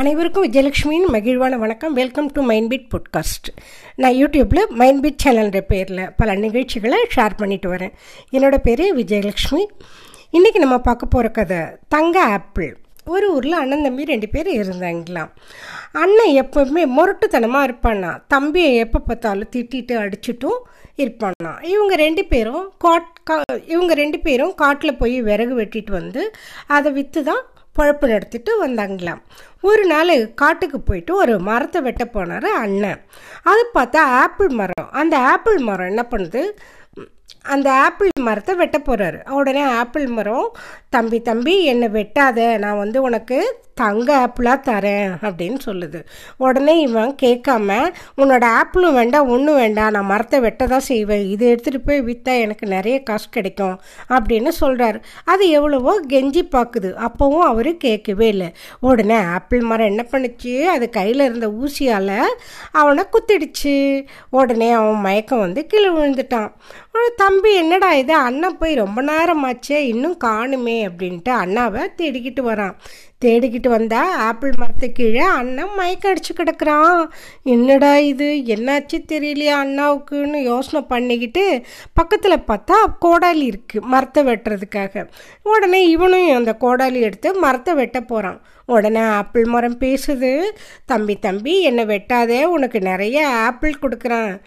அனைவருக்கும் விஜயலட்சுமியின் மகிழ்வான வணக்கம். Welcome to mind beat podcast நான் யூடியூப்பில் மைண்ட் பீட் சேனல்ன்ற பேரில் பல நிகழ்ச்சிகளை ஷேர் பண்ணிட்டு வரேன். என்னோட பேர் விஜயலட்சுமி. இன்றைக்கி நம்ம பார்க்க போகிற கதை தங்க ஆப்பிள். ஒரு ஊரில் அண்ணன் தம்பி ரெண்டு பேர் இருந்தாங்களாம். அண்ணன் எப்போவுமே முரட்டுத்தனமாக இருப்பானா? தம்பியை எப்போ பார்த்தாலும் திட்டிட்டு அடிச்சிட்டும் இருப்பானா? இவங்க ரெண்டு பேரும் காட் கா இவங்க ரெண்டு பேரும் காட்டில் போய் விறகு வெட்டிட்டு வந்து அதை விற்று தான் பழப்பு நடத்திட்டு வந்தாங்களாம். ஒரு நாள் காட்டுக்கு போயிட்டு ஒரு மரத்தை வெட்ட போனார் அண்ணன். அது பார்த்தா ஆப்பிள் மரம். அந்த ஆப்பிள் மரம் என்ன பண்ணுது? அந்த ஆப்பிள் மரத்தை வெட்ட போகிறாரு உடனே ஆப்பிள் மரம் தம்பி தம்பி என்னை வெட்டாத. நான் வந்து உனக்கு தங்க ஆப்பிளாக தரேன் அப்படின்னு சொல்லுது. உடனே இவன் கேட்காம உன்னோட ஆப்பிளும் வேண்டாம் ஒன்றும் வேண்டாம். நான் மரத்தை வெட்ட தான் செய்வேன். இதை எடுத்துகிட்டு போய் விற்றா எனக்கு நிறைய காசு கிடைக்கும் அப்படின்னு சொல்கிறாரு அது எவ்வளவோ கெஞ்சி பார்க்குது. அப்போவும் அவர் கேட்கவே இல்லை. உடனே ஆப்பிள் மரம் என்ன பண்ணுச்சு? அது கையில் இருந்த ஊசியால் அவனை குத்திடுச்சு. உடனே அவன் மயக்கம் வந்து கீழே விழுந்துட்டான். தம்பி என்னடா இது? அண்ணன் போய் ரொம்ப நேரமாச்சே இன்னும் காணுமே அப்படின்ட்டு அண்ணாவை தேடிக்கிட்டு வரான். தேடிக்கிட்டு வந்தா ஆப்பிள் மரத்து கீழே அண்ணன் மயக்க அடிச்சு கிடக்குறான். என்னடா இது? என்னாச்சு தெரியலையா அண்ணாவுக்குன்னு யோசனை பண்ணிக்கிட்டு பக்கத்தில் பார்த்தா கோடாலி இருக்குது மரத்தை வெட்டுறதுக்காக. உடனே இவனும் அந்த கோடாலி எடுத்து மரத்தை வெட்ட போகிறான் உடனே ஆப்பிள் மரம் பேசுது தம்பி தம்பி என்னை வெட்டாதே உனக்கு நிறைய ஆப்பிள் கொடுக்குறேன்.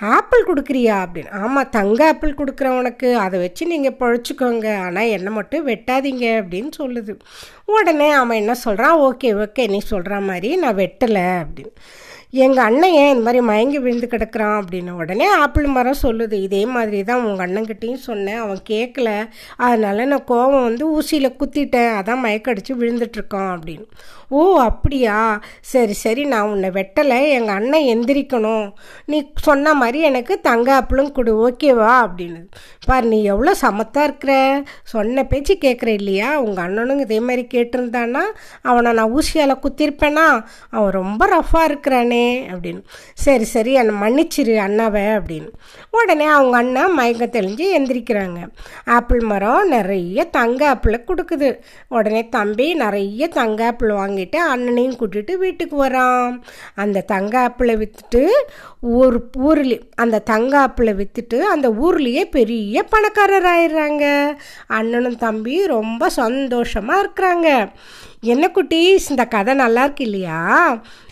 ஆப்பிள் கொடுக்குறியா அப்படின்னு. ஆமாம் தங்க ஆப்பிள் கொடுக்குறேன் உனக்கு. அதை வச்சு நீங்கள் பழச்சிக்கோங்க. ஆனால் என்னை மட்டும் வெட்டாதீங்க அப்படின்னு சொல்லுது. உடனே அவன் என்ன சொல்கிறான் ஓகே ஓகே நீ சொல்கிற மாதிரி நான் வெட்டலை அப்படின்னு. எங்கள் அண்ணன் ஏன் இந்த மாதிரி மயங்கி விழுந்து கிடக்குறான் அப்படின்னு உடனே ஆப்பிள் மரம் சொல்லுது. இதே மாதிரி தான் உங்கள் அண்ணங்கிட்டையும் சொன்னேன். அவன் கேட்கல அதனால் நான் கோவம் வந்து ஊசியில் குத்திட்டேன். அதான் மயக்கடிச்சு விழுந்துட்டுருக்கான் அப்படின்னு. ஓ அப்படியா? சரி சரி நான் உன்னை வெட்டலை. எங்கள் அண்ணன் எந்திரிக்கணும். நீ சொன்ன மாதிரி எனக்கு தங்க ஆப்பிளும் கொடு. ஓகேவா அப்படின்னு. பார் நீ எவ்வளோ சமத்தாக இருக்கிற? சொன்ன பேச்சு கேட்குற இல்லையா? உங்கள் அண்ணனும் இதே மாதிரி கேட்டிருந்தானா? அவனை நான் ஊசியால் குத்திருப்பேனா? அவன் ரொம்ப ரஃப்பாக இருக்கிறானே. அப்படின்னு. சரி சரி என்னை மன்னிச்சிரு அண்ணாவை அப்படின்னு. உடனே அவங்க அண்ணன் மயக்கம் தெளிஞ்சு எந்திரிக்கிறாங்க. ஆப்பிள் மரம் நிறைய தங்க ஆப்பிளை கொடுக்குது. உடனே தம்பி நிறைய தங்க ஆப்பிள் வாங்கிட்டு அண்ணனையும் கூட்டிகிட்டு வீட்டுக்கு வரான். அந்த தங்க ஆப்பிளை விற்றுட்டு ஊர் ஊர்லி அந்த தங்க ஆப்பிளை விற்றுட்டு அந்த ஊர்லேயே பெரிய பணக்காரர் ஆயிடுறாங்க. அண்ணனும் தம்பி ரொம்ப சந்தோஷமாக இருக்கிறாங்க. என்ன குட்டீஸ் இந்த கதை நல்லா இருக்கு இல்லையா?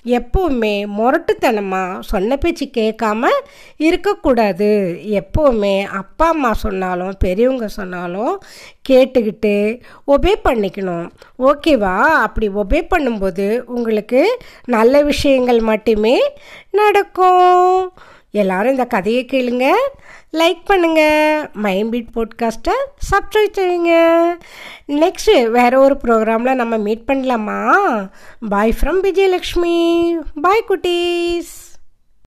எப்போவுமே முரட்டுத்தனமாக சொன்ன பேச்சு கேட்காம இருக்கக்கூடாது. எப்போவுமே அப்பா அம்மா சொன்னாலும் பெரியவங்க சொன்னாலும் கேட்டுக்கிட்டு ஒபே பண்ணிக்கணும். ஓகேவா அப்படி ஒபே பண்ணும்போது உங்களுக்கு நல்ல விஷயங்கள் மட்டுமே நடக்கும். எல்லாரும் இந்த கதையை கேளுங்க லைக் பண்ணுங்கள் மைம்பீட் போட்காஸ்ட்டை சப்ஸ்கிரைப் செய்யுங்க. நெக்ஸ்ட்டு வேறு ஒரு ப்ரோக்ராமில் நம்ம மீட் பண்ணலாமா? பாய் ஃப்ரம் விஜயலக்ஷ்மி பாய் குட்டீஸ்.